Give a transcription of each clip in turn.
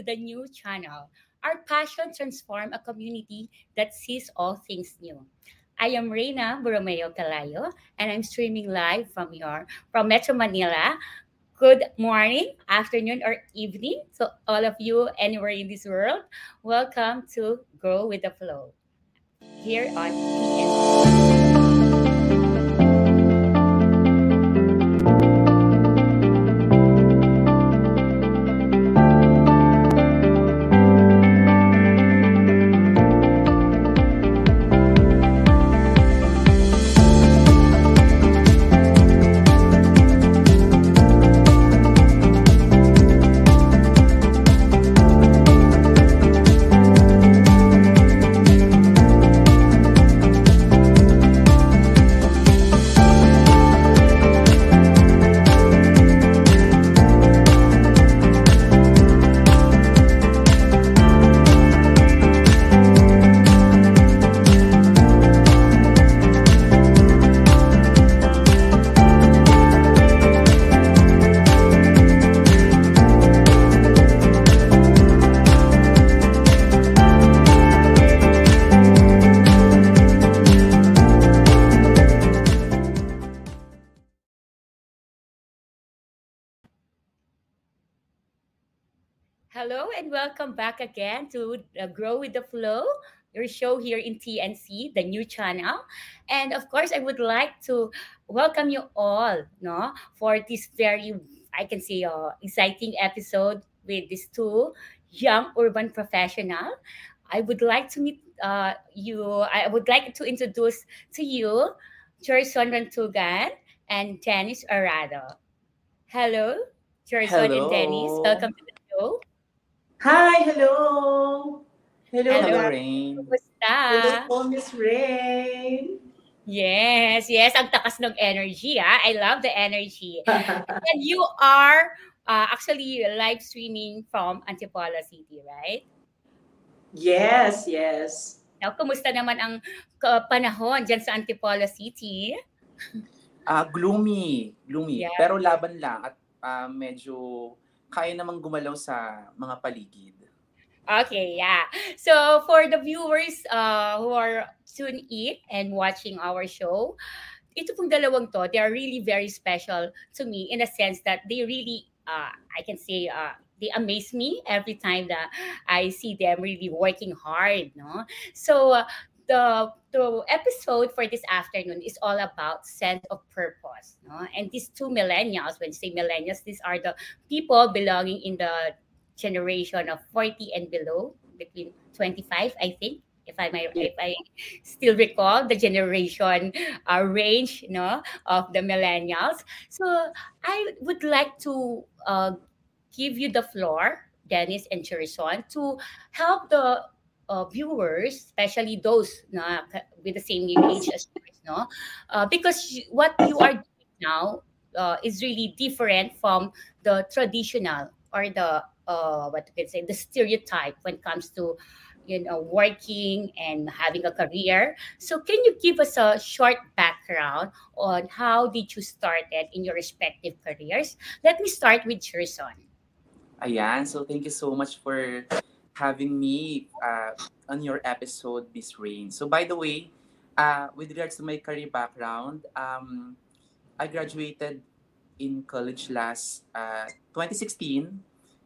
To the new channel. Our passion transform a community that sees all things new. I am Reina Borromeo Calayo and I'm streaming live from your from Metro Manila. Good morning, afternoon, or evening. So all of you anywhere in this world, welcome to Grow with the Flow here on TNC. Welcome back again to uh, Grow with the Flow, your show here in TNC, the new channel. And of course, I would like to welcome you all, no, for this very, I can say, uh, exciting episode with these two young urban professional. I would like to meet uh, you. I would like to introduce to you Jerson Rantugan and Dennis Arado. Hello, Jerson and Dennis. Welcome to the show. Hi, hello. Hello, Hello. Rain. Kumusta? Hello po, Miss Rain. Yes, yes. Ang takas ng energy, ah. I love the energy. And you are uh, actually live streaming from Antipolo City, right? yes, yes. Now, kumusta naman ang ka- panahon dyan sa Antipolo City? Ah, gloomy. Gloomy. Yeah. Pero laban lang at ah, medyo kaya namang gumalaw sa mga paligid. Okay, yeah. So for the viewers uh, who are tuned in and watching our show, ito pong dalawang to, they are really very special to me in a sense that they really, uh, I can say, uh, they amaze me every time that I see them really working hard, no? So uh, the the episode for this afternoon is all about sense of purpose, no? And these two millennials, when you say millennials, these are the people belonging in the generation of 40 and below, between 25, I think. If I if I still recall the generation uh, range, know, of the millennials. So I would like to uh, give you the floor, Dennis and Cherison, to help the uh, viewers, especially those na, with the same age as yours, no? Uh, because what you are doing now uh, is really different from the traditional or the uh, what you can say the stereotype when it comes to you know working and having a career so can you give us a short background on how did you started in your respective careers let me start with Cherson. Ayan, so thank you so much for having me uh, on your episode, Miss Rain. So by the way, uh, with regards to my career background, um, I graduated in college last uh, 2016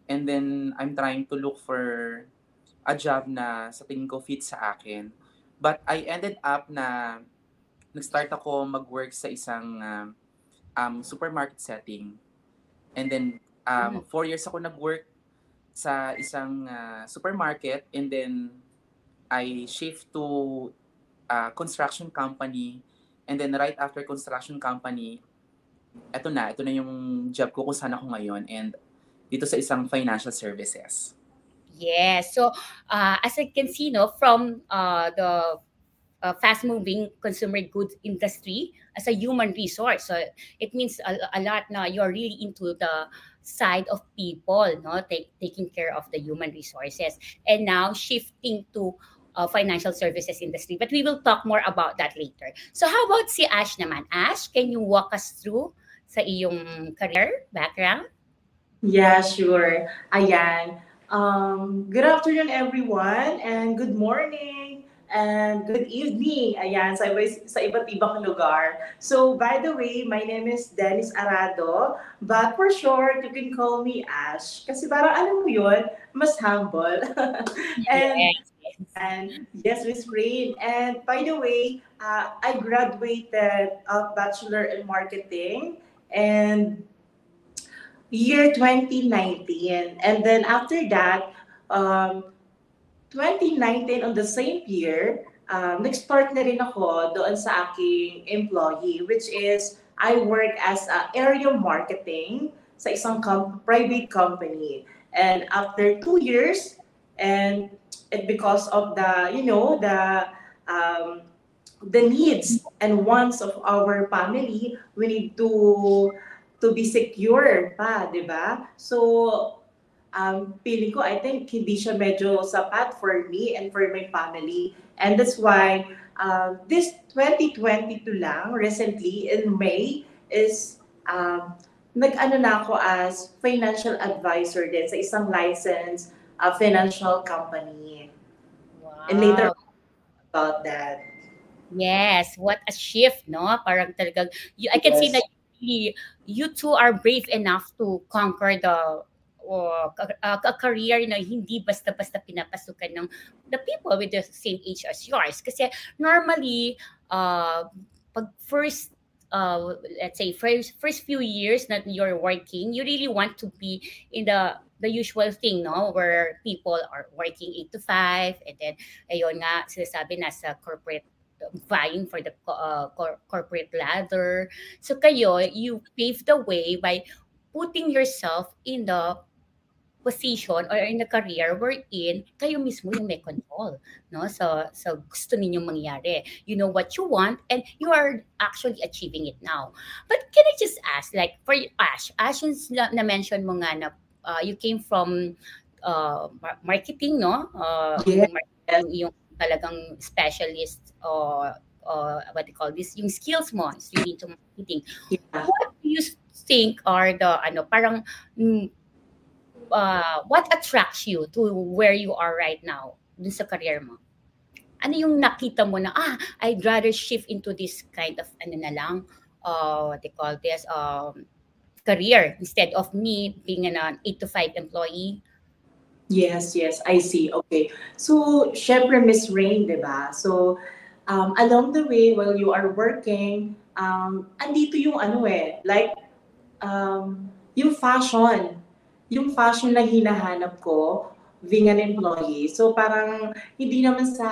and then I'm trying to look for a job na sa tingin ko fit sa akin. But I ended up na nag-start ako mag-work sa isang uh, um, supermarket setting. And then, um, Mhm. four years ako nag-work sa isang uh, supermarket and then I shift to uh, construction company and then right after construction company eto na, ito na yung job ko kung saan ako ngayon and dito sa isang financial services. Yes. So, uh, as I can see, no, from uh, the uh, fast-moving consumer goods industry as a human resource, so it means a, a lot. Now you're really into the side of people, no, take, taking care of the human resources, and now shifting to uh, financial services industry. But we will talk more about that later. So, how about si Ash naman? Ash, can you walk us through sa iyong career background? Yeah, sure. Ayan. Um, good afternoon, everyone, and good morning and good evening. Ayan, sa, sa iba't ibang lugar. So, by the way, my name is Dennis Arado, but for short, you can call me Ash. Kasi parang alam mo yun, mas humble. and Yes. And yes, Miss Rain. And by the way, uh, I graduated of Bachelor in Marketing and year 2019. And then after that, um, 2019 on the same year, um, nag-start na rin ako doon sa aking employee, which is I work as a area marketing sa isang com- private company. And after two years, and it because of the you know the um, the needs and wants of our family we need to to be secure pa di ba so um feeling ko I think hindi siya medyo sapat for me and for my family and that's why uh, this 2022 lang recently in May is um, nag-ano na ako as financial advisor din sa isang license a financial company. Wow. And later about that. Yes, what a shift, no? Parang talagang, you, I can see Yes. that you, you two are brave enough to conquer the uh, a, career na hindi basta-basta pinapasukan ng the people with the same age as yours. Kasi normally, uh, pag first uh, let's say first first few years that you're working, you really want to be in the the usual thing, no? Where people are working 8 to 5 and then ayun nga sinasabi nasa corporate vying for the uh, cor- corporate ladder. So kayo, you pave the way by putting yourself in the position or in the career wherein kayo mismo yung may control no? So so gusto ninyong mangyari. You know what you want and you are actually achieving it now. But can I just ask like for Ash Ash yung na, na mention mo nga na uh, you came from uh, mar- marketing no? Uh, yung marketing, yung talagang specialist or uh, what they call this yung skills mo is really into marketing. Yeah. what do you think are the ano parang mm, uh, what attracts you to where you are right now dun sa career mo? Ano yung nakita mo na, ah, I'd rather shift into this kind of, ano na lang, uh, what they call this, um, career instead of me being an, an 8 to 5 employee. Yes, yes, I see. Okay. So, syempre, Miss Rain, di ba? So, um, along the way, while you are working, um, andito yung ano eh, like, um, yung fashion. Yung fashion na hinahanap ko, being an employee. So, parang, hindi naman sa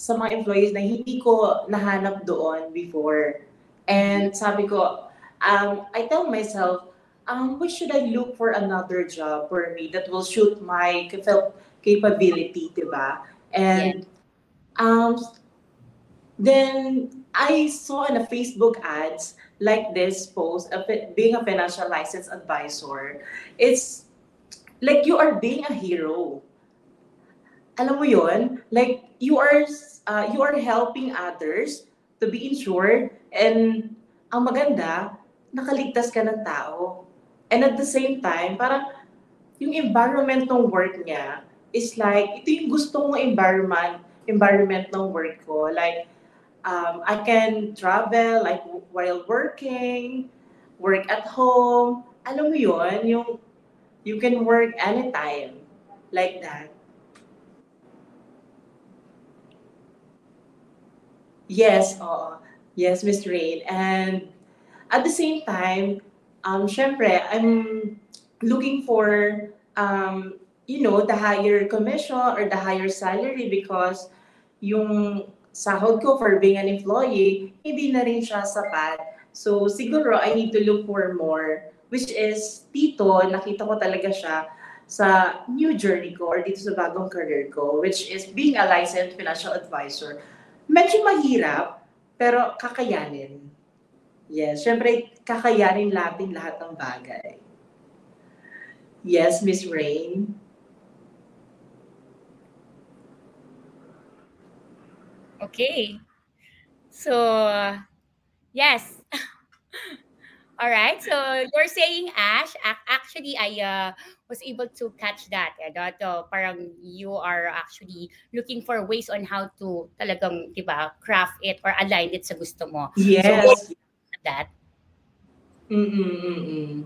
sa mga employees na hindi ko nahanap doon before. And sabi ko, um, I tell myself, um, why should I look for another job for me that will suit my capa- capability, diba? And um, then I saw in a Facebook ads like this post it being a financial license advisor. It's like you are being a hero. Alam mo yon? Like you are uh, you are helping others to be insured and ang maganda, nakaligtas ka ng tao. And at the same time, parang yung environment ng work niya is like, ito yung gusto kong environment, environment ng work ko. Like, um, I can travel like while working, work at home. Alam mo yun, yung you can work anytime like that. Yes, oh Yes, Miss Rain. And at the same time, um, syempre, I'm looking for, um, you know, the higher commission or the higher salary because yung sahod ko for being an employee, hindi na rin siya sapat. So, siguro, I need to look for more, which is, dito, nakita ko talaga siya sa new journey ko or dito sa bagong career ko, which is being a licensed financial advisor. Medyo mahirap, pero kakayanin. Yes, syempre, kakayanin natin lahat ng bagay. Yes, Miss Rain. Okay. So, yes. All right. So you're saying Ash, ac- actually I uh, was able to catch that. Eh, uh, parang you are actually looking for ways on how to talagang, 'di ba, craft it or align it sa gusto mo. Yes. That. Mm-mm-mm.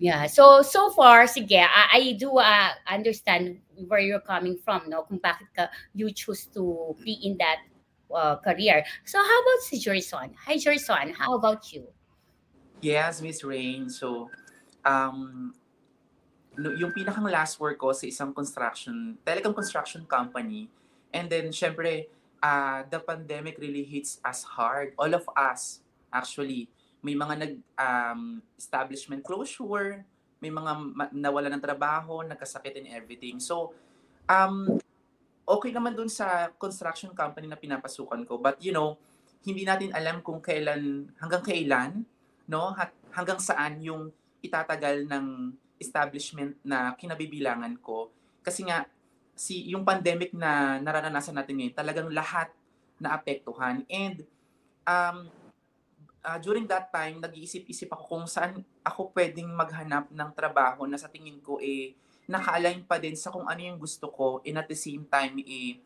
Yeah. So so far sige, I, I do uh, understand where you're coming from, no? Kung bakit ka you choose to be in that uh, career. So how about si Jerson? Hi Jerson, how about you? Yes, Miss Rain. So, um, yung pinakang last work ko sa isang construction, telecom construction company. And then, syempre, uh, the pandemic really hits us hard. All of us, actually. May mga nag um, establishment closure, may mga nawala ng trabaho, nagkasakit and everything. So, um, okay naman dun sa construction company na pinapasukan ko. But, you know, hindi natin alam kung kailan, hanggang kailan, no? Hanggang saan yung itatagal ng establishment na kinabibilangan ko. Kasi nga, si yung pandemic na nararanasan natin ngayon, talagang lahat na apektuhan. And um, uh, during that time, nag-iisip-isip ako kung saan ako pwedeng maghanap ng trabaho na sa tingin ko eh naka-align pa din sa kung ano yung gusto ko and at the same time eh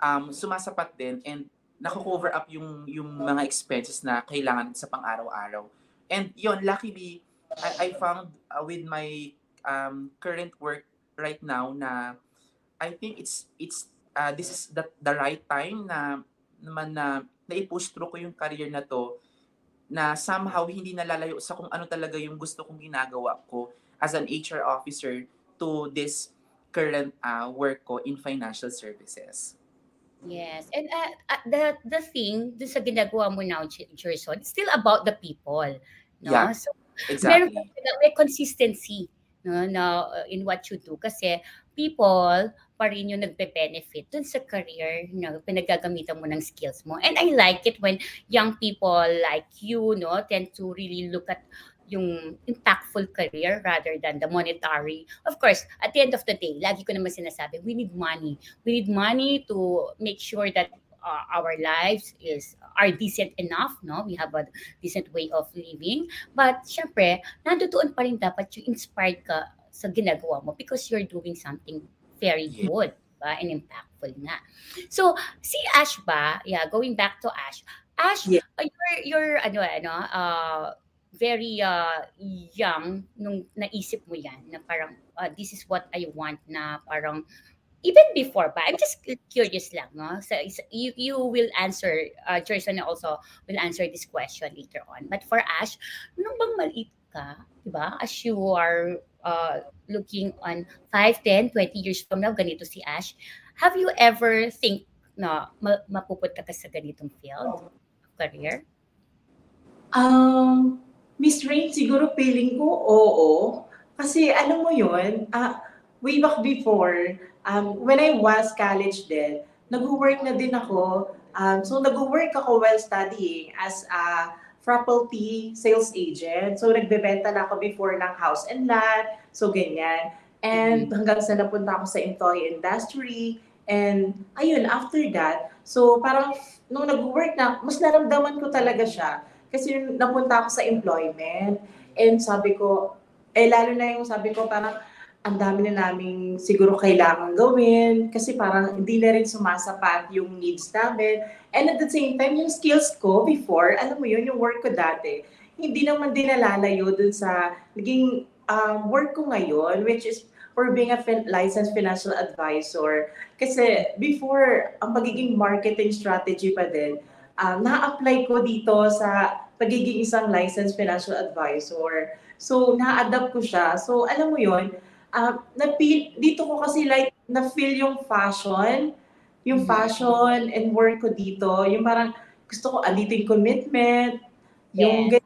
um, sumasapat din and nako-cover up yung yung mga expenses na kailangan sa pang-araw-araw. And yon luckily I, I found uh, with my um, current work right now na I think it's it's uh, this is the, the right time na naman na na-push through ko yung career na to na somehow hindi nalalayo sa kung ano talaga yung gusto kong ginagawa ko as an HR officer to this current uh, work ko in financial services. Yes. And uh, uh, the the thing dun sa ginagawa mo now, Jerson, it's still about the people. No? Yeah. So, meron Exactly. ka may consistency no, na, uh, in what you do. Kasi people pa rin yung nagbe-benefit dun sa career na pinagagamitan mo ng skills mo. And I like it when young people like you no tend to really look at yung impactful career rather than the monetary. Of course, at the end of the day, lagi ko naman sinasabi, we need money. We need money to make sure that uh, our lives is are decent enough, no? We have a decent way of living. But syempre, nandoon pa rin dapat yung inspired ka sa ginagawa mo because you're doing something very good ba? and impactful nga. So, si Ash ba, yeah, going back to Ash, Ash, Yeah. uh, you're, you're ano, ano, uh, very uh, young nung naisip mo yan na parang uh, this is what I want na parang even before pa I'm just curious lang no? So you you will answer uh, Jerson also will answer this question later on. But for Ash nung bang maliit ka di ba as you are uh, looking on 5 10 20 years from now ganito si Ash have you ever think na ma- mapupunta ka sa ganitong field career Um, Miss Rain, siguro feeling ko oo. Kasi alam mo yun, ah, way back before, um, when I was college din, nag-work na din ako. Um, so nag-work ako while studying as a property sales agent. So nagbebenta na ako before ng house and lot. So ganyan. And hanggang sa napunta ako sa employee industry. And ayun, after that, so parang nung nag-work na, mas naramdaman ko talaga siya. Kasi napunta ako sa employment, and sabi ko, eh lalo na yung sabi ko, parang ang dami na naming siguro kailangan gawin kasi parang hindi na rin sumasapat yung needs namin. And at the same time, yung skills ko before, alam mo yun, yung work ko dati, hindi naman din nalalayo dun sa naging um, work ko ngayon, which is for being a fin- licensed financial advisor. Kasi before, ang pagiging marketing strategy pa din, um, na-apply ko dito sa pagiging isang licensed financial advisor. So, na-adapt ko siya. So, alam mo yon um, na-feel, dito ko kasi like, na-feel yung fashion, yung Mhm. fashion and work ko dito. Yung parang, gusto ko, yung commitment, yung, Yes.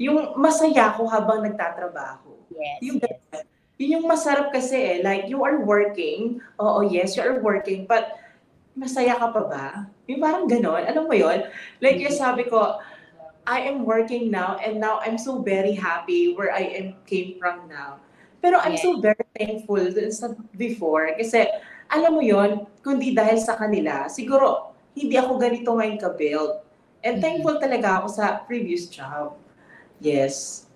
yung masaya ko habang nagtatrabaho. Yes, Yung yes. yun yung masarap kasi eh. Like, you are working. Oo, yes, you are working. But, masaya ka pa ba? Yung parang ganon. Alam mo yun? Like, yung sabi ko, I am working now and now I'm so very happy where I am came from now. Pero I'm so very thankful dun sa before. Kasi, alam mo yon kundi dahil sa kanila, siguro, hindi ako ganito ngayon ka-build. And thankful talaga ako sa previous job. Yes.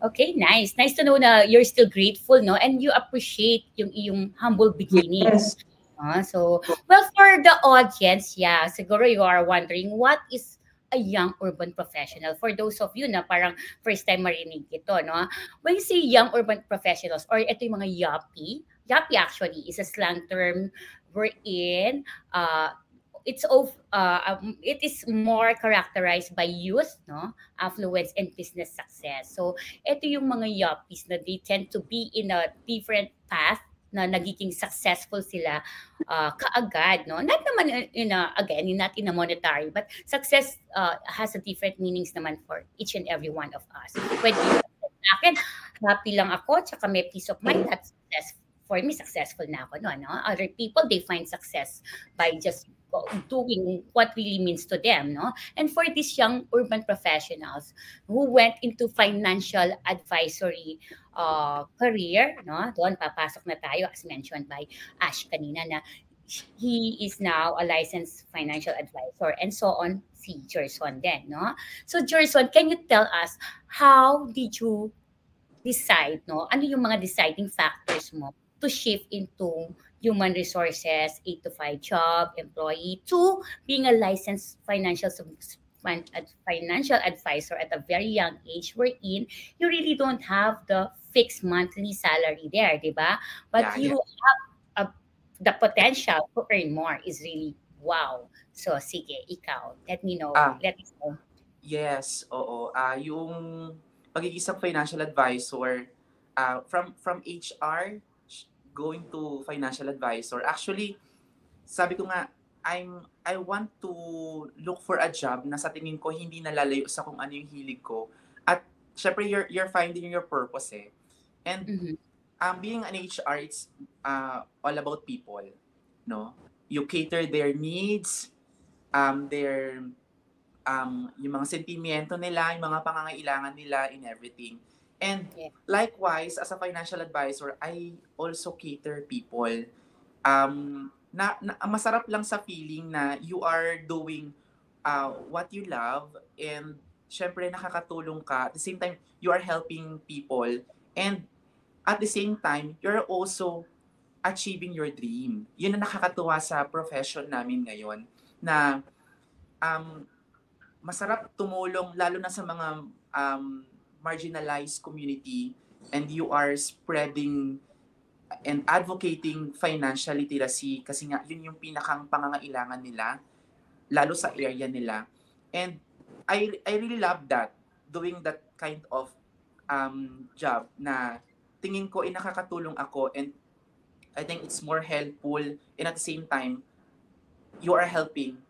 Okay, nice. Nice to know na you're still grateful, no? And you appreciate yung iyong humble beginning. Yes. Ah, so, well, for the audience, yeah, siguro you are wondering what is a young urban professional? For those of you na parang first time marinig ito, no? When you say young urban professionals or ito yung mga yappy, yappy actually is a slang term wherein uh, it's of uh, um, it is more characterized by youth, no? Affluence and business success. So, ito yung mga yuppies na they tend to be in a different path na nagiging successful sila uh, kaagad, no? Not naman in a, again, not in a monetary, but success uh, has a different meanings naman for each and every one of us. Pwede akin, happy lang ako, tsaka may peace of mind, that's success. For me, successful na ako, no? no? Other people, they find success by just doing what really means to them, no? And for these young urban professionals who went into financial advisory uh, career, no? Doon papasok na tayo as mentioned by Ash kanina na he is now a licensed financial advisor and so on si Gerson then, no? So Gerson, can you tell us how did you decide, no? Ano yung mga deciding factors mo to shift into human resources, 8 to 5 job, employee, to being a licensed financial financial advisor at a very young age wherein you really don't have the fixed monthly salary there, di ba? But Yeah, you have a, the potential to earn more is really wow. So sige, ikaw, let me know. Ah. let me know. Yes, oo. Ah, yung pagiging financial advisor ah, from from HR going to financial advisor. Actually, sabi ko nga I'm I want to look for a job na sa tingin ko hindi nalalayo sa kung ano yung hilig ko. At syempre you're you're finding your purpose eh. And Mhm. um, being an HR, it's uh, all about people, no? You cater their needs, um, their, um, yung mga sentimiento nila, yung mga pangangailangan nila in everything. And Yeah. likewise, as a financial advisor, I also cater people. Um, na, na masarap lang sa feeling na you are doing uh, what you love and syempre nakakatulong ka. At the same time, you are helping people and at the same time, you're also achieving your dream. Yun ang nakakatuwa sa profession namin ngayon na um, masarap tumulong lalo na sa mga um, marginalized community and you are spreading and advocating financial literacy kasi nga yun yung pinakang pangangailangan nila lalo sa area nila. And I I really love that doing that kind of um, job na tingin ko ay nakakatulong ako and I think it's more helpful and at the same time you are helping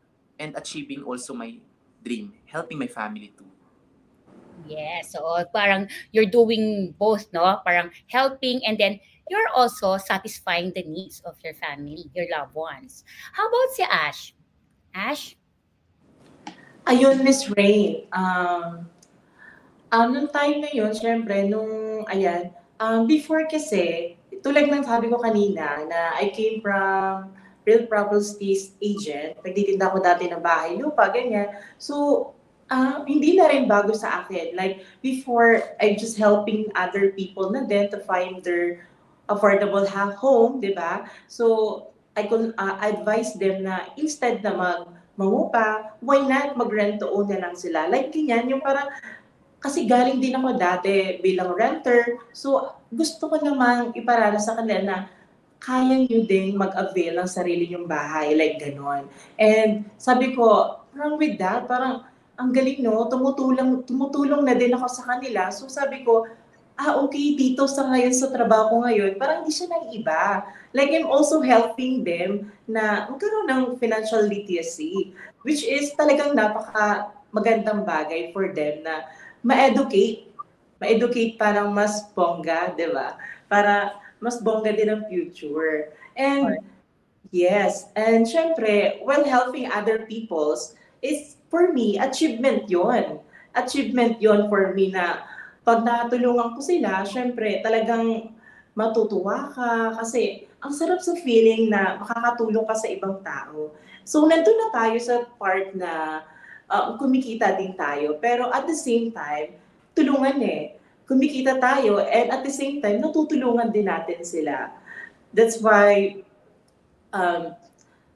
and achieving also my dream, helping my family too. Yes, so parang you're doing both, no? Parang helping and then you're also satisfying the needs of your family, your loved ones. How about si Ash? Ash? Ayun, Miss Ray. Um, um, nung time na yun, syempre, nung, ayan, um, before kasi, tulad ng sabi ko kanina, na I came from real properties agent. Nagtitinda ko dati ng bahay, lupa, ganyan. So, ah, hindi na rin bago sa akin. Like, before, I'm just helping other people na din to find their affordable home, di ba? So, I could uh, advise them na instead na mag mangupa, why not mag-rent to own na lang sila? Like ganyan, yung parang kasi galing din ako dati bilang renter. So, gusto ko namang iparala sa kanila na kaya nyo ding mag-avail ng sarili nyong bahay, like ganon. And sabi ko, parang with that, parang ang galing no, tumutulong, tumutulong na din ako sa kanila. So sabi ko, ah okay, dito sa ngayon sa trabaho ko ngayon, parang hindi siya nang iba. Like I'm also helping them na magkaroon ng financial literacy, which is talagang napaka magandang bagay for them na ma-educate. Ma-educate parang mas bongga, di ba? Para mas bongga din ang future. And yes, and syempre, while helping other people's, is for me, achievement yon Achievement yon for me na pag natulungan ko sila, syempre, talagang matutuwa ka kasi ang sarap sa feeling na makakatulong ka sa ibang tao. So, nandun na tayo sa part na uh, kumikita din tayo. Pero at the same time, tulungan eh kumikita tayo and at the same time, natutulungan din natin sila. That's why, um,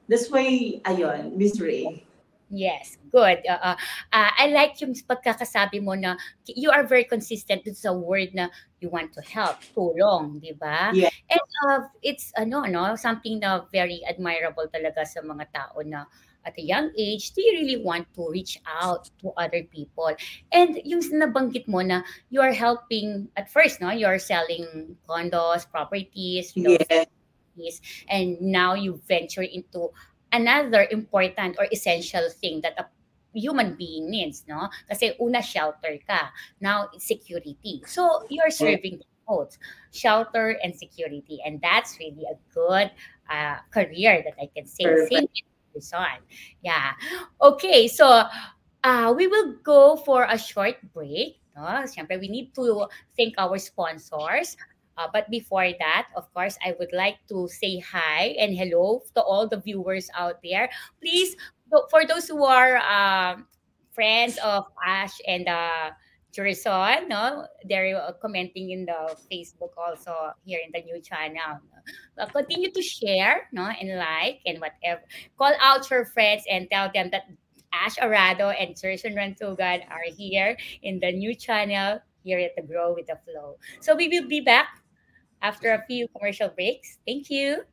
that's why, ayun, Miss Ray. Yes, good. Uh, uh, uh, I like yung pagkakasabi mo na you are very consistent dun sa word na you want to help, tulong, di ba? Yeah. And uh, it's ano, no, something na very admirable talaga sa mga tao na at a young age, do you really want to reach out to other people? And yung nabanggit mo na you are helping, at first, no, you're selling condos, properties, yes. and now you venture into another important or essential thing that a human being needs, no? Kasi una, shelter ka. Now, security. So, you're serving both shelter and security. And that's really a good uh, career that I can say. Same Luzon. Yeah. Okay, so uh, we will go for a short break. No? Siyempre, we need to thank our sponsors. Uh, but before that, of course, I would like to say hi and hello to all the viewers out there. Please, for those who are uh, friends of Ash and uh, Jerison, no? They're uh, commenting in the Facebook also here in the new channel. Uh, continue to share, no, and like and whatever. Call out your friends and tell them that Ash Arado and Jerison Rantugan are here in the new channel here at the Grow with the Flow. So we will be back after a few commercial breaks. Thank you.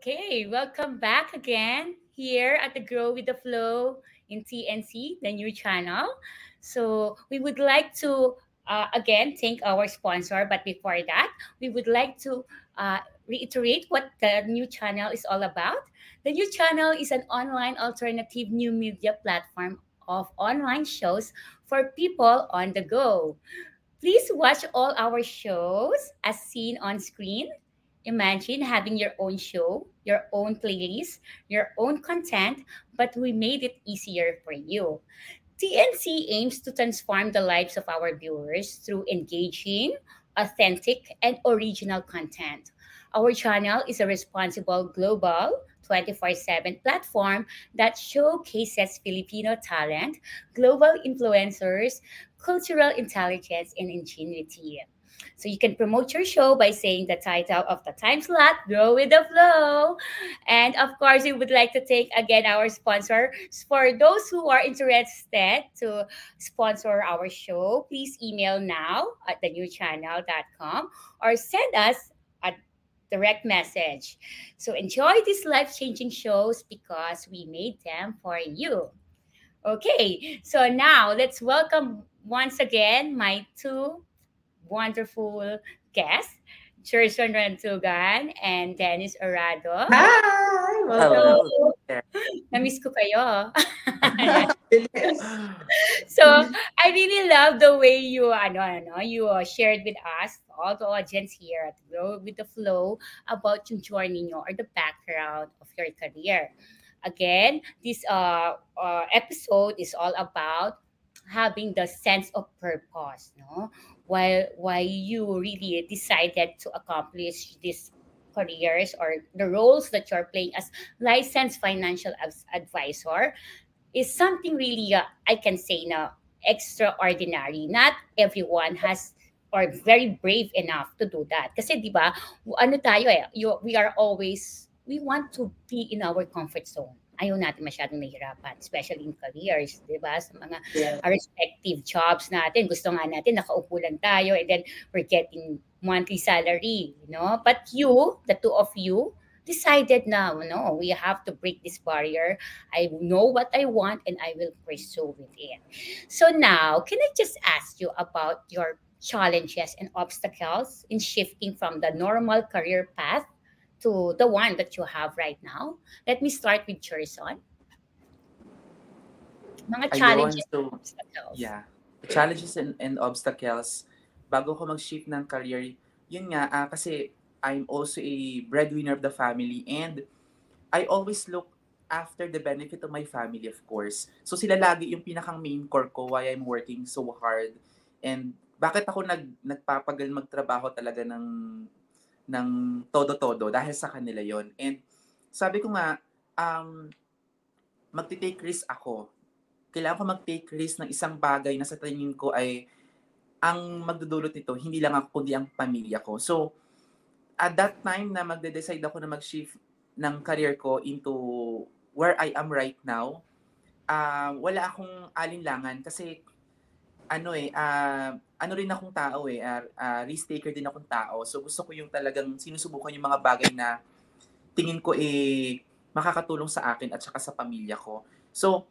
Okay, welcome back again here at the Grow with the Flow in TNC, the new channel. So we would like to uh, again thank our sponsor, but before that, we would like to uh, reiterate what the new channel is all about. The new channel is an online alternative new media platform of online shows for people on the go. Please watch all our shows as seen on screen Imagine having your own show, your own playlist, your own content, but we made it easier for you. TNC aims to transform the lives of our viewers through engaging, authentic, and original content. Our channel is a responsible global 24 7 platform that showcases Filipino talent, global influencers, cultural intelligence, and ingenuity. So you can promote your show by saying the title of the time slot, Go with the Flow. And of course, we would like to thank again our sponsor. For those who are interested to sponsor our show, please email now at thenewchannel.com or send us a direct message. So enjoy these life-changing shows because we made them for you. Okay, so now let's welcome once again my two wonderful guests, Gerson Rantugan and Dennis Orado. Hi! Hello. Welcome. Na-miss ko kayo. So, I really love the way you ano ano you uh, shared with us all the audience here at Grow with the Flow about yung journey nyo or the background of your career. Again, this uh, uh, episode is all about having the sense of purpose, no? Why why you really decided to accomplish these careers or the roles that you're playing as licensed financial advisor is something really uh, I can say na extraordinary. Not everyone has or very brave enough to do that. Kasi 'di ba, ano tayo eh, you, we are always we want to be in our comfort zone. Ayaw natin masyadong nahihirapan, especially in careers, 'di ba? Sa mga Yes. our respective jobs natin. Gusto nga natin nakaupo lang tayo and then we're getting monthly salary, you know? But you, the two of you, decided na, no, we have to break this barrier. I know what I want and I will pursue with it. So now, can I just ask you about your challenges and obstacles in shifting from the normal career path to the one that you have right now? Let me start with Cherson. Mga Ayun, challenges so, and obstacles. yeah. Challenges and, and obstacles. Bago ko mag-shift ng career, yun nga, ah, kasi I'm also a breadwinner of the family and I always look after the benefit of my family, of course. So sila lagi yung pinakang main core ko why I'm working so hard. And bakit ako nag, nagpapagal magtrabaho talaga ng ng todo-todo dahil sa kanila yon And sabi ko nga, um, magti-take risk ako. Kailangan ko mag-take risk ng isang bagay na sa tingin ko ay ang magdudulot nito, hindi lang ako, kundi ang pamilya ko. So, at that time na magde-decide ako na mag-shift ng career ko into where I am right now, ah, wala akong alinlangan kasi ano eh, ah, ano rin akong tao eh, ah, ah, risk taker din akong tao. So gusto ko yung talagang sinusubukan yung mga bagay na tingin ko eh makakatulong sa akin at saka sa pamilya ko. So,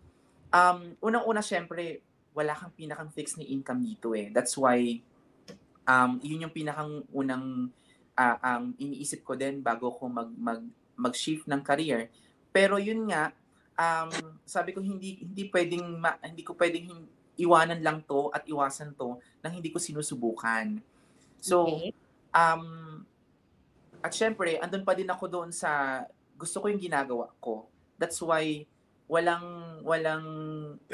um, unang-una syempre, wala kang pinakang fixed ni income dito eh. That's why um, yun yung pinakang unang ah, ang iniisip ko din bago ko mag, mag, mag-shift ng career. Pero yun nga, um, sabi ko hindi hindi pwedeng ma- hindi ko pwedeng hin- iwanan lang to at iwasan to nang hindi ko sinusubukan. So, Okay. um, at syempre, andun pa din ako doon sa gusto ko yung ginagawa ko. That's why walang walang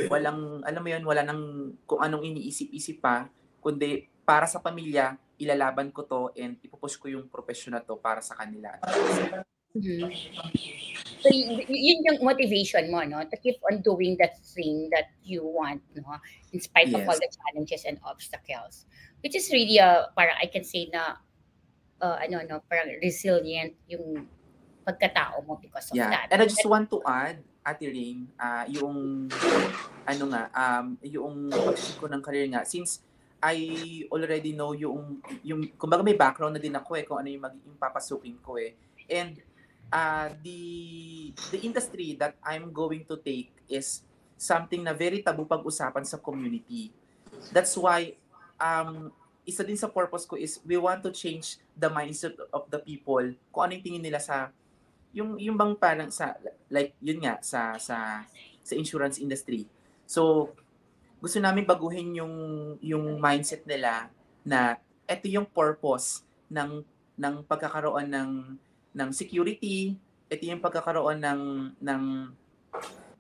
walang alam mo yun, wala nang kung anong iniisip-isip pa, kundi para sa pamilya, ilalaban ko to and ipupush ko yung profession na to para sa kanila. Mhm. So, yun yung motivation mo, no? To keep on doing that thing that you want, no? In spite of Yes. all the challenges and obstacles. Which is really, uh, parang I can say na, uh, ano, no, parang resilient yung pagkatao mo because of Yeah. that. And I just want to add, Ate Rain, ah, yung, ano nga, um, yung pag ko ng career nga, since I already know yung, yung, kumbaga may background na din ako eh, kung ano yung magiging papasukin ko eh. And uh, the the industry that I'm going to take is something na very taboo pag-usapan sa community. That's why um isa din sa purpose ko is we want to change the mindset of the people kung ano yung tingin nila sa yung yung bang parang sa like yun nga sa sa sa insurance industry. So gusto namin baguhin yung yung mindset nila na ito yung purpose ng ng pagkakaroon ng ng security, ito yung pagkakaroon ng ng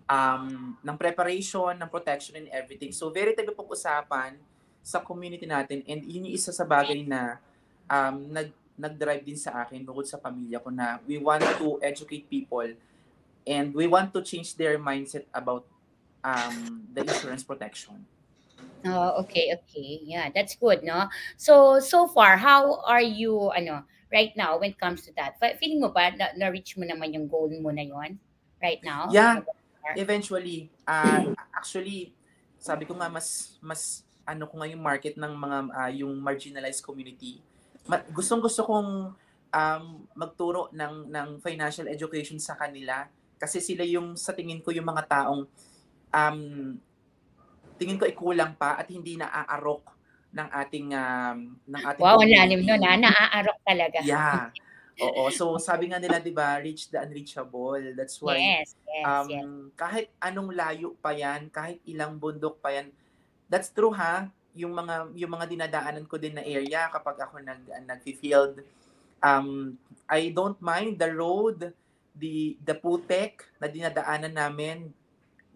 um ng preparation, ng protection and everything. So very tayo pag-usapan sa community natin and yun yung isa sa bagay na um nag nag-drive din sa akin bukod sa pamilya ko na we want to educate people and we want to change their mindset about um the insurance protection. Oh, okay, okay. Yeah, that's good, no? So, so far, how are you, ano, right now when it comes to that? Fe- Feeling mo ba na, na-reach mo naman yung goal mo na yon right now? Yeah. Eventually, uh, actually, sabi ko nga mas mas ano ko nga yung market ng mga ah, yung marginalized community. Ma- gustong gusto kong um, magturo ng ng financial education sa kanila kasi sila yung sa tingin ko yung mga taong um, tingin ko ikulang pa at hindi naaarok ng ating um, ng ating Wow, ang lalim nun, ha? Naaarok talaga. Yeah. Oo, so sabi nga nila 'di ba, reach the unreachable. That's why Yes, yes, um, yes. kahit anong layo pa yan, kahit ilang bundok pa yan, that's true ha. Yung mga yung mga dinadaanan ko din na area kapag ako nag nagfi-field, um, I don't mind the road, the the putek na dinadaanan namin.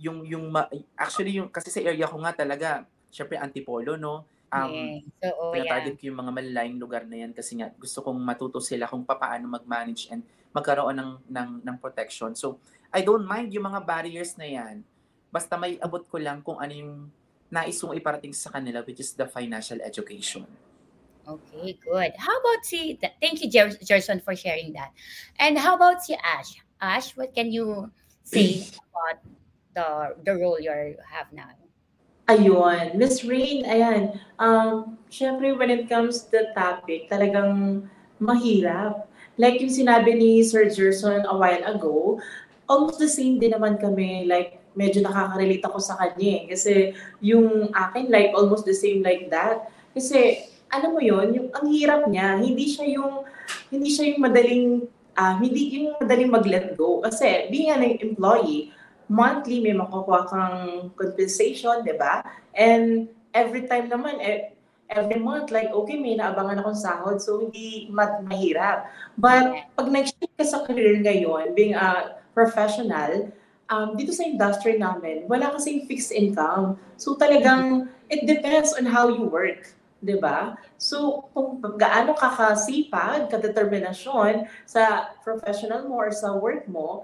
Yung yung ma- actually yung kasi sa area ko nga talaga, syempre antipolo no. Um, yes. So, oh, yeah. Tinatarget ko yung mga malalayong lugar na yan kasi nga gusto kong matuto sila kung paano mag-manage and magkaroon ng, ng, ng protection. So, I don't mind yung mga barriers na yan. Basta may abot ko lang kung ano yung nais kong iparating sa kanila which is the financial education. Okay, good. How about si, th- thank you, Jer- Gerson, for sharing that. And how about si Ash? Ash, what can you say about the the role you have now? Ayun, Miss Rain, ayan. Um, Siyempre, when it comes to the topic, talagang mahirap. Like yung sinabi ni Sir Gerson a while ago, almost the same din naman kami. Like, medyo nakaka-relate ako sa kanya. eh. Kasi yung akin, like, almost the same like that. Kasi, alam mo yon yung ang hirap niya, hindi siya yung, hindi siya yung madaling, ah, hindi yung madaling mag-let go. Kasi, being an employee, monthly may makukuha kang compensation, di ba? And every time naman, eh, every month, like, okay, may naabangan akong sahod, so hindi ma- mahirap. But pag nag-shift ka sa career ngayon, being a professional, um, dito sa industry namin, wala kasing fixed income. So talagang, it depends on how you work. 'di ba? So, kung gaano ka kasipag, kadeterminasyon sa professional mo or sa work mo,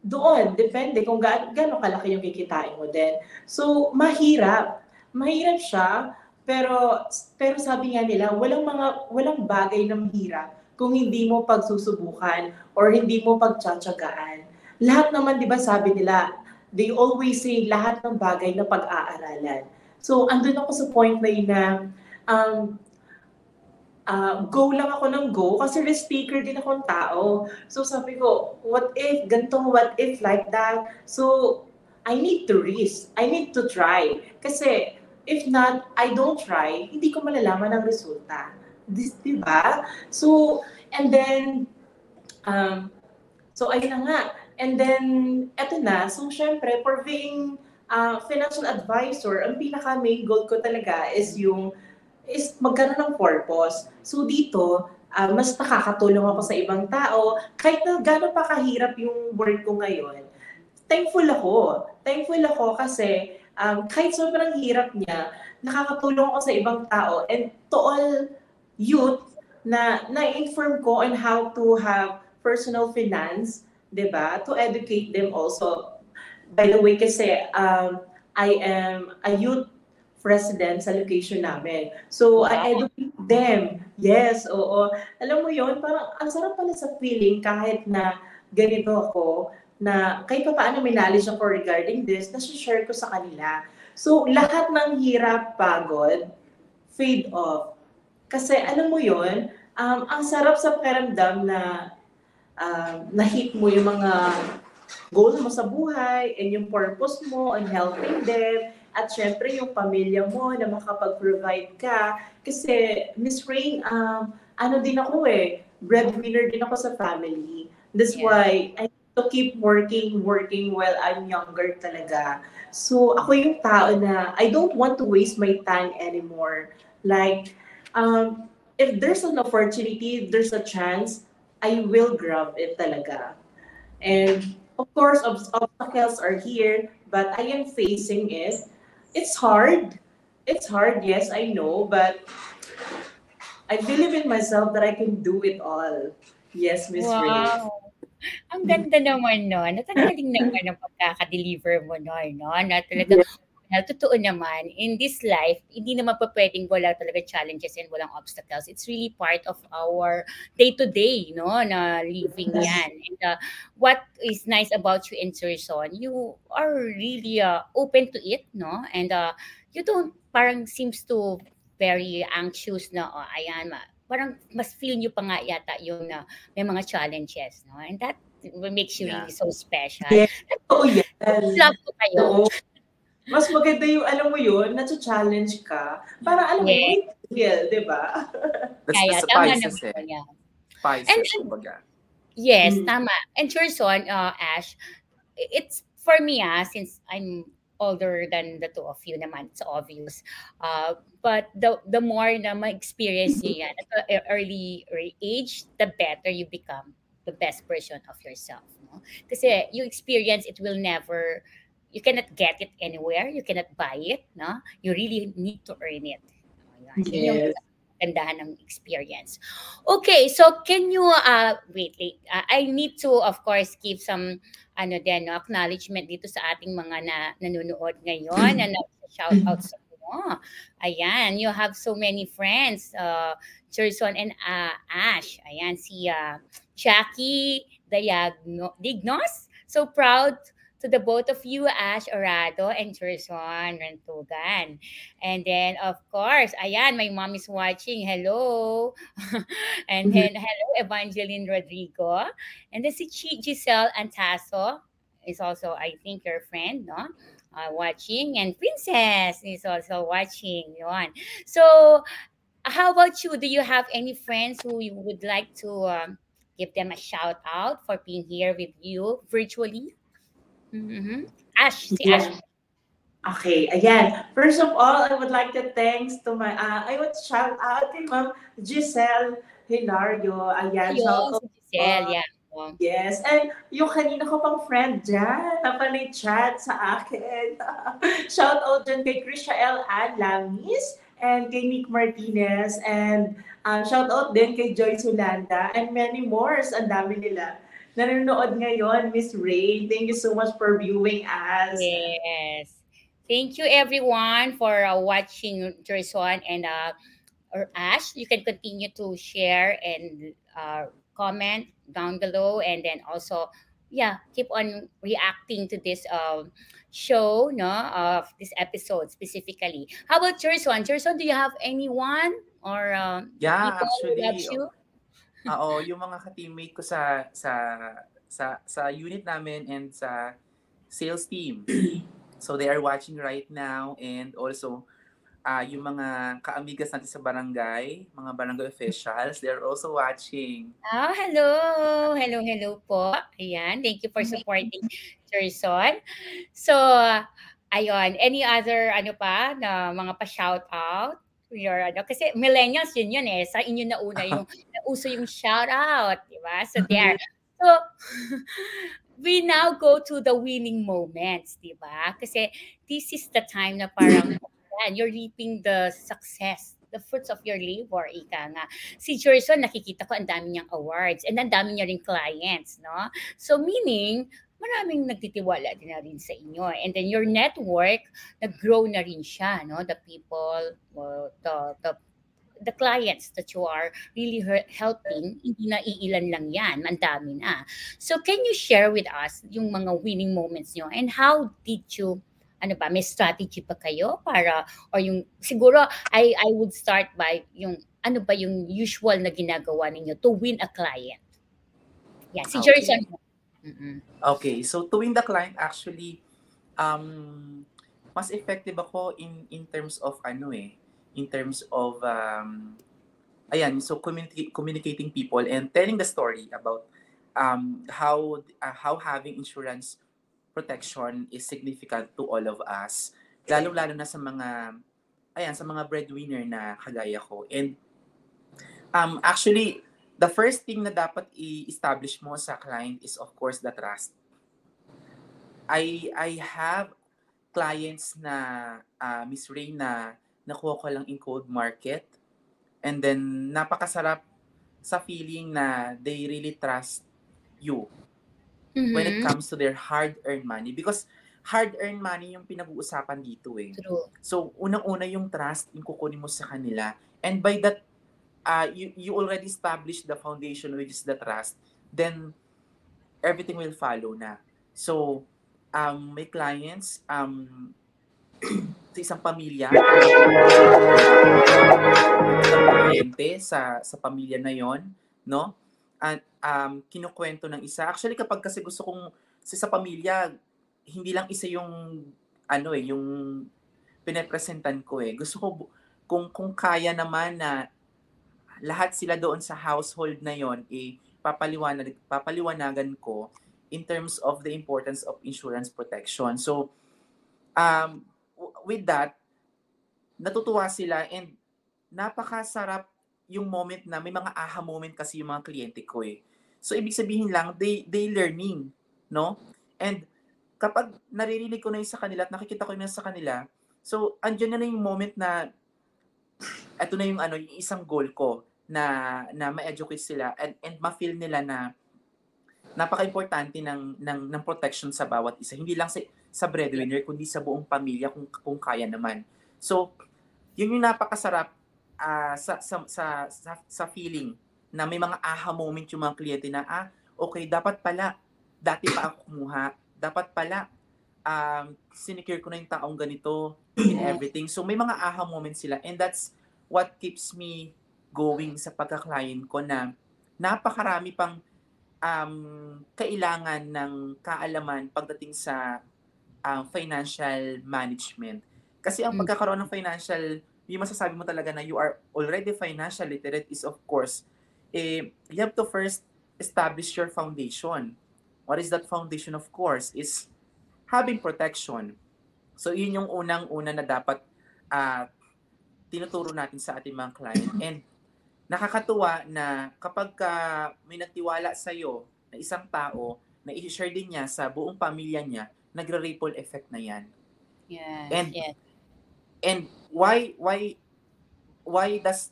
doon, depende kung gaano, gaano kalaki yung kikitain mo din. So, mahirap. Mahirap siya, pero pero sabi nga nila, walang mga walang bagay na mahirap kung hindi mo pagsusubukan or hindi mo pagtsatsagaan. Lahat naman 'di ba sabi nila, they always say lahat ng bagay na pag-aaralan. So, andun ako sa point na yun na um, ah, go lang ako ng go kasi risk taker din akong tao. So sabi ko, what if, ganito, what if like that? So, I need to risk. I need to try. Kasi, if not, I don't try, hindi ko malalaman ang resulta. This, di ba? So, and then, um, so ayun na nga. And then, eto na. So, syempre, for being uh, financial advisor, ang pinaka main goal ko talaga is yung is magkaroon ng purpose. So dito, ah, mas nakakatulong ako sa ibang tao. Kahit na gano'n pa kahirap yung work ko ngayon, thankful ako. Thankful ako kasi um, kahit sobrang hirap niya, nakakatulong ako sa ibang tao. And to all youth na na-inform ko on how to have personal finance, 'di ba? To educate them also. By the way, kasi um, I am a youth president sa location namin. So, I educate them. Yes, oo. Alam mo yon parang ang sarap pala sa feeling kahit na ganito ako, na kahit pa paano may knowledge ako regarding this, nasi-share ko sa kanila. So, lahat ng hirap, pagod, fade off. Kasi alam mo yon um, ang sarap sa pakiramdam na um, na-hit mo yung mga goal mo sa buhay and yung purpose mo on helping them at syempre yung pamilya mo na makapag-provide ka. Kasi Miss Rain um, ano din ako eh breadwinner din ako sa family. That's Yeah. why I to keep working working while I'm younger talaga. So ako yung tao na I don't want to waste my time anymore. Like um, if there's an opportunity if there's a chance I will grab it talaga. And of course, ob- obstacles are here, but I am facing it. It's hard. It's hard, yes, I know, but I believe in myself that I can do it all. Yes, Miss Ray. Wow. Ang ganda naman no. Natagaling naman ang pagkaka-deliver mo no, no? Na talaga, na totoo naman, in this life, hindi naman pa pwedeng wala talaga challenges and walang obstacles. It's really part of our day-to-day, no, na living yan. And uh, what is nice about you in Surson, you are really uh, open to it, no? And uh, you don't parang seems to very anxious na, oh, ayan, ma- parang mas feel nyo pa nga yata yung na may mga challenges, no? And that makes you Yeah. really so special. Yes. Oh, yes. Love ko kayo. Oo. Mas maganda yung, alam mo yun, na-challenge ka. Para alam mo, Yes. feel, di ba? Kaya, tama spices naman eh. yan. Spices, And- kumbaga. Yes, Mm. tama. And Cherson, uh, Ash, it's for me, ah, since I'm older than the two of you naman, it's obvious. Uh, but the the more na ma-experience niyo yan at a early early age, the better you become the best version of yourself. No? Kasi you experience, it will never, you cannot get it anywhere, you cannot buy it, no? You really need to earn it. Ayan. Yun yung Yes. gandahan ng experience. Okay, so can you uh wait, wait. Uh, I need to of course give some ano din no, acknowledgement dito sa ating mga na nanonood ngayon na shout out sa mo. Ayan, you have so many friends. Uh Cherson and uh, Ash. Ayan si uh, Jackie Diagno Dignos. So proud to the both of you, Ash Orado and Cherson Rantugan. And then, of course, ayan, my mom is watching. Hello. and then, hello, Evangeline Rodrigo. And then si Giselle Antaso is also, I think, your friend, no? Uh, watching. And Princess is also watching. Yun. So, how about you? Do you have any friends who you would like to um, give them a shout out for being here with you virtually? Mm-hmm. Ash, si Yeah. Ash. Okay, ayan. First of all, I would like to thanks to my, uh, I would shout out kay Ma'am Giselle Hilario. Ayan, shout Yun, out si Giselle, yeah. Oh. Yes, and yung kanina ko pang friend dyan, na panay chat sa akin. Shout out dyan kay Chrishael Ann Lamis and kay Nick Martinez and uh, shout out din kay Joyce Hulanda and many more. Ang dami nila. Nanonood ngayon, Miss Ray. Thank you so much for viewing us. Yes. Thank you everyone for uh, watching Jerson and uh, or Ash. You can continue to share and uh, comment down below and then also yeah, keep on reacting to this um show, no, of this episode specifically. How about Jerson? Jerson, do you have anyone or um, Yeah, people who actually, loves you? Oo, yung mga ka-teammate ko sa sa sa sa unit namin and sa sales team. So they are watching right now and also ah yung mga kaamigas natin sa barangay, mga barangay officials, they are also watching. Ah, hello. Hello, hello po. Ayan, thank you for supporting Jerson. So, ayun, any other ano pa na mga pa-shout out? Your, ano, kasi millennials yun yun eh. Sa inyo na una yung nauso yung shout out, di ba? So there. So, we now go to the winning moments, di ba? Kasi this is the time na parang yan, you're reaping the success, the fruits of your labor, ika nga si Jerson, nakikita ko ang dami niyang awards and ang dami niya rin clients, no? So meaning, maraming nagtitiwala din na rin sa inyo. And then your network, nag-grow na rin siya, no? The people, uh, the, the the clients that you are really helping, hindi na iilan lang yan, ang dami na. So can you share with us yung mga winning moments nyo and how did you ano ba, may strategy pa kayo para, or yung, siguro, I, I would start by yung, ano ba yung usual na ginagawa ninyo to win a client? Yeah, si Okay. Jerson. Mm-mm. Okay, so tuwing the client actually um mas effective ako in in terms of ano eh, in terms of um ayan, so communicate, communicating people and telling the story about um how uh, how having insurance protection is significant to all of us, lalo-lalo na sa mga ayan, sa mga breadwinner na kagaya ko. And um actually the first thing na dapat i-establish mo sa client is of course the trust. I I have clients na uh, Miss Ray na nakuha ko lang in cold market and then napakasarap sa feeling na they really trust you when it comes to their hard-earned money because hard-earned money yung pinag-uusapan dito eh. True. So, unang-una yung trust yung kukunin mo sa kanila. And by that, uh, you, you already established the foundation which is the trust, then everything will follow na. So, um, may clients, um, sa isang pamilya, kliyente sa, sa pamilya na yon no? At um, kinukwento ng isa. Actually, kapag kasi gusto kong sa, sa pamilya, hindi lang isa yung ano eh, yung pinepresentan ko eh. Gusto ko kung kung kaya naman na lahat sila doon sa household na yon eh papaliwanag papaliwanagan ko in terms of the importance of insurance protection. So um with that natutuwa sila and napakasarap yung moment na may mga aha moment kasi yung mga kliyente ko eh. So ibig sabihin lang they they learning, no? And kapag naririnig ko na yun sa kanila at nakikita ko na sa kanila, so andyan na, na yung moment na ito na yung ano, yung isang goal ko na na ma-educate sila and and ma-feel nila na napaka-importante ng ng ng protection sa bawat isa. Hindi lang sa sa breadwinner kundi sa buong pamilya kung kung kaya naman. So, yun yung napakasarap ah, sa, sa sa sa sa feeling na may mga aha moment yung mga kliyente na ah, okay, dapat pala dati pa ako kumuha, dapat pala um, sinecure ko na yung taong ganito in everything. So may mga aha moments sila and that's what keeps me going sa pagka-client ko na napakarami pang um, kailangan ng kaalaman pagdating sa um, financial management. Kasi ang Mm. pagkakaroon ng financial, yung masasabi mo talaga na you are already financial literate is of course, eh, you have to first establish your foundation. What is that foundation of course is having protection. So yun yung unang-una na dapat ah, tinuturo natin sa ating mga client. And nakakatuwa na kapag ka may nagtiwala sa iyo na isang tao na i-share din niya sa buong pamilya niya, nagre-ripple effect na yan. Yes, And- yes. And why why why does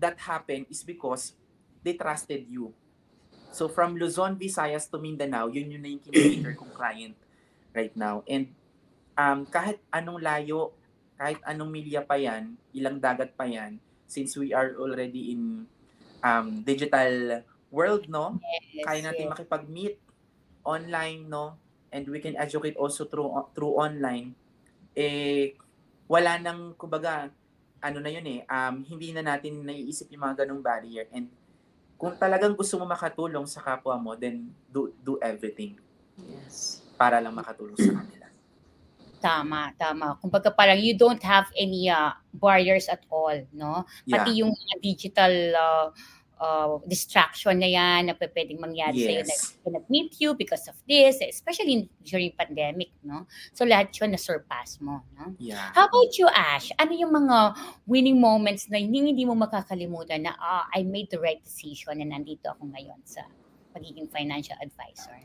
that happen is because they trusted you. So from Luzon, Visayas to Mindanao, yun yun na yung kinikater kong client right now. And um, kahit anong layo, kahit anong milya pa yan, ilang dagat pa yan, since we are already in um, digital world, no? yes, kaya natin yes. makipag-meet online, no? And we can educate also through through online. Eh, wala nang, kumbaga, ano na yun eh, um, hindi na natin naiisip yung mga ganong barrier. And kung talagang gusto mo makatulong sa kapwa mo, then do, do everything Yes. para lang makatulong sa kanila. Tama, tama. Kumbaga parang you don't have any uh, barriers at all, no? Yeah. Pati yung mga digital uh, uh, distraction na yan na pwedeng mangyari sa'yo na Yes. cannot meet you because of this, especially during pandemic, no? So lahat yun na-surpass mo, no? Yeah. How about you, Ash? Ano yung mga winning moments na hindi, hindi mo makakalimutan na ah, I made the right decision na nandito ako ngayon sa pagiging financial advisor?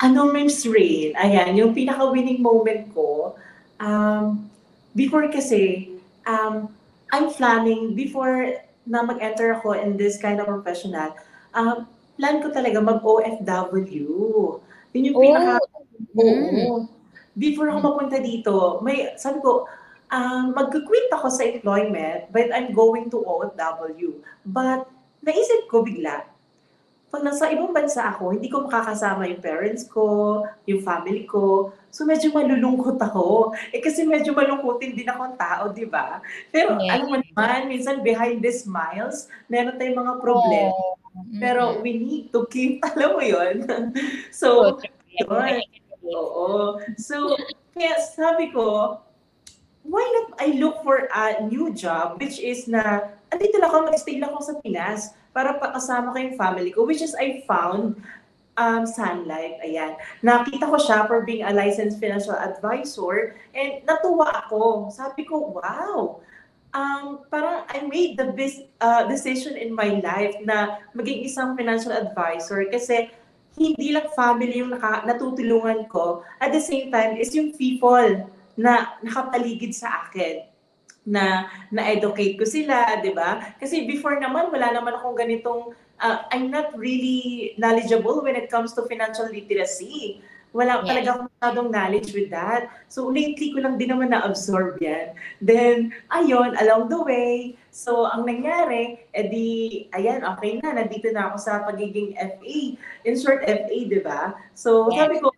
Ano, Miss Rain? Ayan, yung pinaka-winning moment ko, um, before kasi, um, I'm planning, before na mag-enter ako in this kind of professional, um, plan ko talaga mag-OFW. Yun yung pinaka... Oo. Before ako mapunta dito, may, sabi ko, um, mag-quit ako sa employment, but I'm going to OFW. But, naisip ko bigla, pag nasa ibang bansa ako, hindi ko makakasama yung parents ko, yung family ko. So medyo malulungkot ako. Eh kasi medyo malungkotin din akong tao, di ba? Pero Yeah. alam mo naman, minsan behind the smiles, meron tayong mga problem. Oh, Pero mm-mm. we need to keep, alam mo yun? So, so, yun. Oo. So, kaya sabi ko, why not I look for a new job, which is na, andito lang ako, mag-stay lang ako sa Pinas para pakasama ko yung family ko, which is I found um, Sun Life. Ayan. Nakita ko siya for being a licensed financial advisor and natuwa ako. Sabi ko, wow, um, parang I made the best uh, decision in my life na maging isang financial advisor kasi hindi lang family yung naka, natutulungan ko. At the same time, is yung people na nakapaligid sa akin na na-educate ko sila, 'di ba? Kasi before naman wala naman akong ganitong uh, I'm not really knowledgeable when it comes to financial literacy. Wala Yeah. talaga akong masyadong knowledge with that. So lately ko lang din naman na-absorb yan. Then, ayun, along the way, so ang nangyari, edi, ayan, okay na, nandito na ako sa pagiging FA. In short, FA, di ba? So, Yes. sabi ko,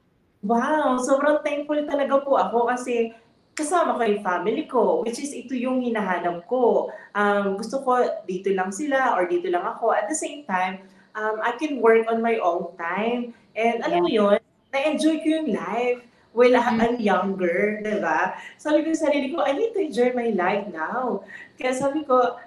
wow, sobrang thankful talaga po ako kasi kasama ko yung family ko, which is ito yung hinahanap ko. Um, gusto ko dito lang sila or dito lang ako. At the same time, um, I can work on my own time. And alam mo yun, na-enjoy ko yung life while I'm younger, di ba? Sabi ko sa sarili ko, I need to enjoy my life now. Kaya sabi ko,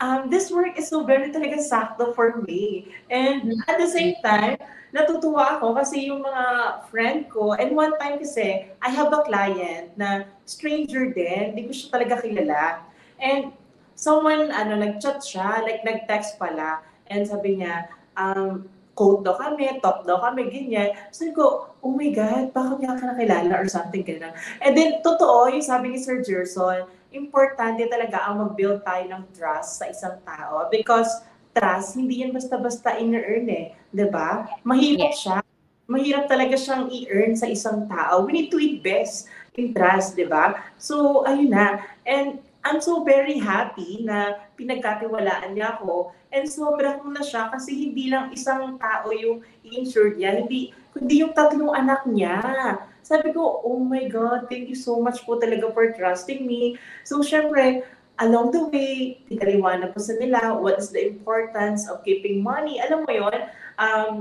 um, this work is so very talaga sakto for me. And at the same time, natutuwa ako kasi yung mga friend ko, and one time kasi, I have a client na stranger din, hindi ko siya talaga kilala. And someone, ano, nag-chat siya, like nag-text pala, and sabi niya, um, quote daw kami, talk daw kami, ganyan. Sabi ko, oh my God, bakit niya ka nakilala or something ganyan. And then, totoo, yung sabi ni Sir Gerson, importante talaga ang mag-build tayo ng trust sa isang tao because trust, hindi yan basta-basta in-earn eh. 'di ba? Mahirap siya. Mahirap talaga siyang i-earn sa isang tao. We need to invest in trust, 'di ba? So, ayun na. And I'm so very happy na pinagkatiwalaan niya ako. And sobrang na siya kasi hindi lang isang tao yung insured niya, hindi, kundi yung tatlong anak niya. Sabi ko, oh my God, thank you so much po talaga for trusting me. So, syempre, along the way, pinaliwanag ko sa nila what is the importance of keeping money. Alam mo yon um,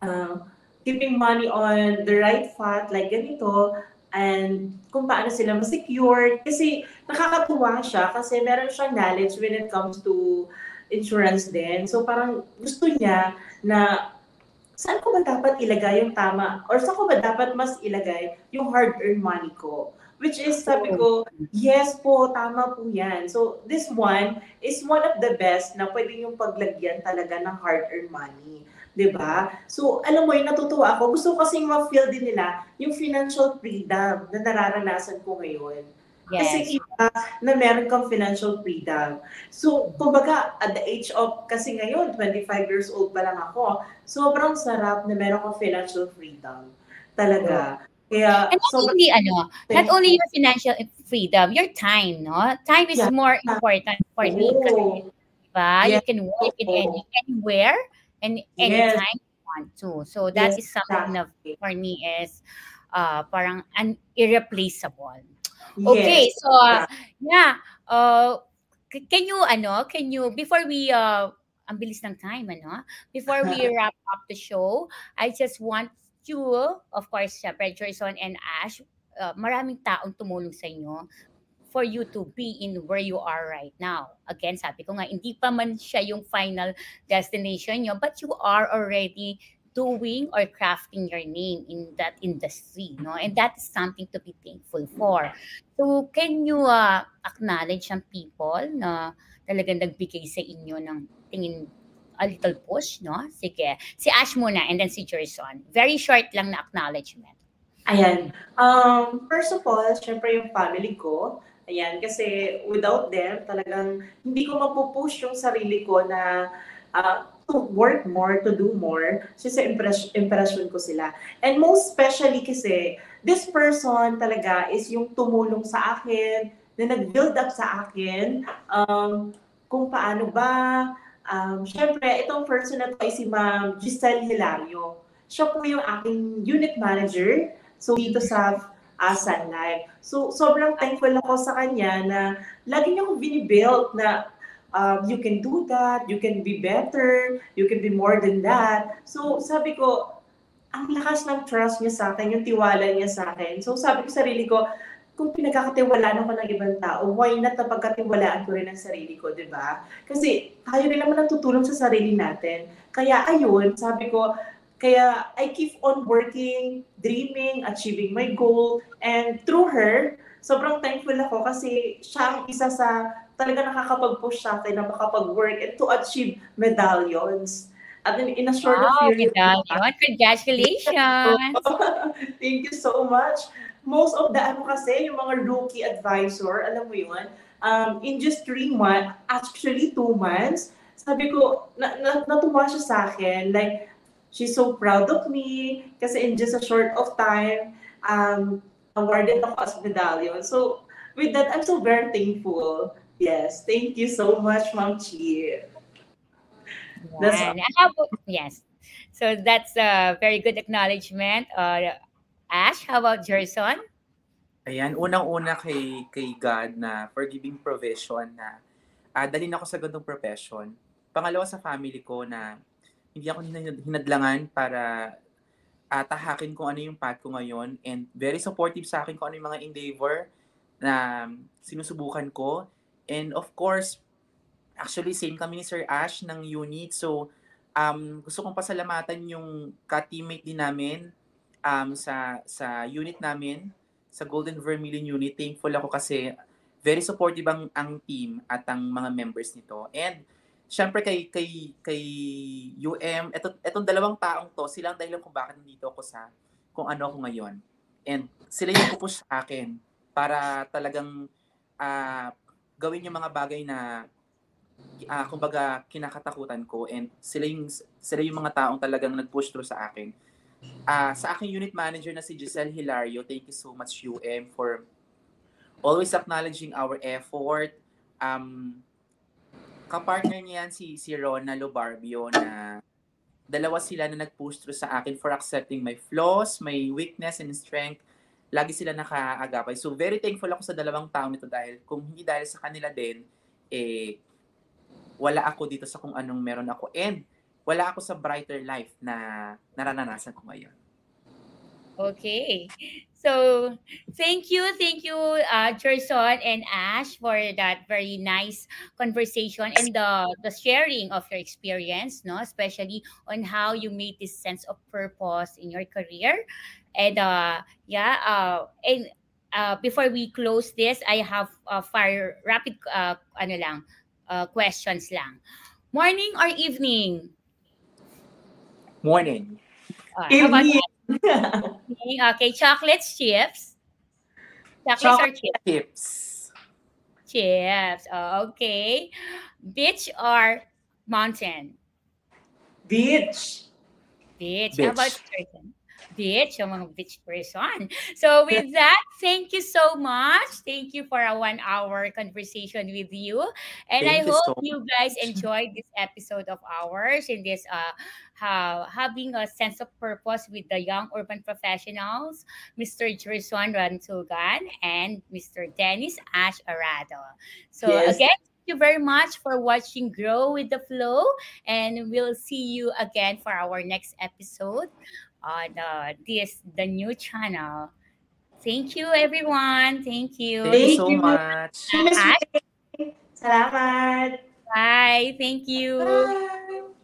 uh, keeping money on the right path, like ganito, and kung paano sila ma-secure. Kasi nakakatuwa siya kasi meron siyang knowledge when it comes to insurance din. So parang gusto niya na saan ko ba dapat ilagay yung tama or saan ko ba dapat mas ilagay yung hard-earned money ko? Which is, sabi ko, yes po, tama po yan. So, this one is one of the best na pwede yung paglagyan talaga ng hard-earned money. 'di ba? So, alam mo, yung natutuwa ako. Gusto ko kasing ma-feel din nila yung financial freedom na nararanasan ko ngayon. Kasi Yes. iba na meron kang financial freedom. So, kumbaga, at the age of, kasi ngayon, 25 years old pa lang ako, sobrang sarap na meron kang financial freedom. Talaga. Kaya, And not sobrang- only ano, not only your financial freedom, your time, no? Time is Yeah. more important for me kasi, diba? You Yes. can work in any anywhere and Yes. anytime you want to. So that Yes, is something exactly. for me is uh parang an irreplaceable. Okay, Yes. so uh, yeah, uh can you ano, can you before we uh ang bilis ng time ano, before we wrap up the show, I just want you, of course, syempre, Joyson and Ash, uh, maraming taong tumulong sa inyo for you to be in where you are right now. Again, sabi ko nga, hindi pa man siya yung final destination nyo, but you are already doing or crafting your name in that industry, no? And that is something to be thankful for. So, can you uh, acknowledge ang people na talagang nagbigay sa inyo ng tingin a little push, no? Sige. Si Ash muna and then si Jerson. Very short lang na acknowledgement. Ayan. Um, first of all, syempre yung family ko. Ayan, kasi without them, talagang hindi ko mapupush yung sarili ko na uh, to work more, to do more. Kasi impress, impression ko sila. And most especially kasi, this person talaga is yung tumulong sa akin, na nag-build up sa akin, um, kung paano ba Um, Siyempre, itong person na to ay si Ma'am Giselle Hilario. Siya po yung aking unit manager. So, dito sa uh, Sun Life. So, sobrang thankful ako sa kanya na lagi niya akong binibuild na um, you can do that, you can be better, you can be more than that. So, sabi ko, ang lakas ng trust niya sa akin, yung tiwala niya sa akin. So, sabi ko sa sarili ko, kung pinagkakatiwalaan ako ng ibang tao, why not na pagkatiwalaan ko rin ang sarili ko, di ba? Kasi tayo rin naman natutulong sa sarili natin. Kaya ayun, sabi ko, kaya I keep on working, dreaming, achieving my goal, and through her, sobrang thankful ako kasi siya ang isa sa talaga nakakapag-push sa akin na makapag-work and to achieve medallions. At in, in a short wow, period medallion. Congratulations! Thank you so much most of the ano kasi, yung mga rookie advisor, alam mo yun, um, in just three months, actually two months, sabi ko, na, na, natuwa siya sa akin. Like, she's so proud of me kasi in just a short of time, um, awarded ako as medallion. So, with that, I'm so very thankful. Yes, thank you so much, Ma'am Chi. That's yes. So that's a very good acknowledgement. Uh, Ash, how about Jerson? Ayan, unang-una kay, kay God na forgiving provision na uh, dalhin ako sa gandong profession. Pangalawa sa family ko na hindi ako hinadlangan para uh, tahakin kung ano yung path ko ngayon and very supportive sa akin kung ano yung mga endeavor na sinusubukan ko. And of course, actually same kami ni Sir Ash ng unit. So, um, gusto kong pasalamatan yung ka-teammate din namin um, sa sa unit namin, sa Golden Vermilion unit, thankful ako kasi very supportive ang, ang team at ang mga members nito. And syempre kay kay kay UM, eto etong dalawang taong to, sila ang dahilan kung bakit nandito ako sa kung ano ako ngayon. And sila yung pupush sa akin para talagang uh, gawin yung mga bagay na uh, kumbaga kinakatakutan ko and sila yung sila yung mga taong talagang nag-push through sa akin uh, sa aking unit manager na si Giselle Hilario, thank you so much UM for always acknowledging our effort. Um, kapartner niyan si, si Rona Lobarbio na dalawa sila na nag-push through sa akin for accepting my flaws, my weakness and strength. Lagi sila nakaagapay. So very thankful ako sa dalawang taong ito dahil kung hindi dahil sa kanila din, eh, wala ako dito sa kung anong meron ako. And wala ako sa brighter life na naranasan ko ngayon. Okay. So, thank you, thank you, uh, Jerson and Ash, for that very nice conversation and the the sharing of your experience, no, especially on how you made this sense of purpose in your career, and uh, yeah, uh, and uh, before we close this, I have uh, fire rapid, uh, ano lang, uh, questions lang. Morning or evening? Morning. Uh, evening? Okay, chocolates, chips. Chocolates Chocolate or chips? Chips. Chips. Oh, okay. Beach or mountain? Beach. Beach. Beach. How about person? Beach, yung mga beach person. So with that, thank you so much. Thank you for a one hour conversation with you. And thank I you hope so you guys enjoyed this episode of ours in this uh how having a sense of purpose with the young urban professionals, Mr. Jerson Rantugan and Mr. Dennis Ash Arado. So yes. again, you very much for watching Grow with the Flow, and we'll see you again for our next episode on uh, this the new channel. Thank you, everyone. Thank you. Thank you so much. Salamat. Bye. Thank you. Bye.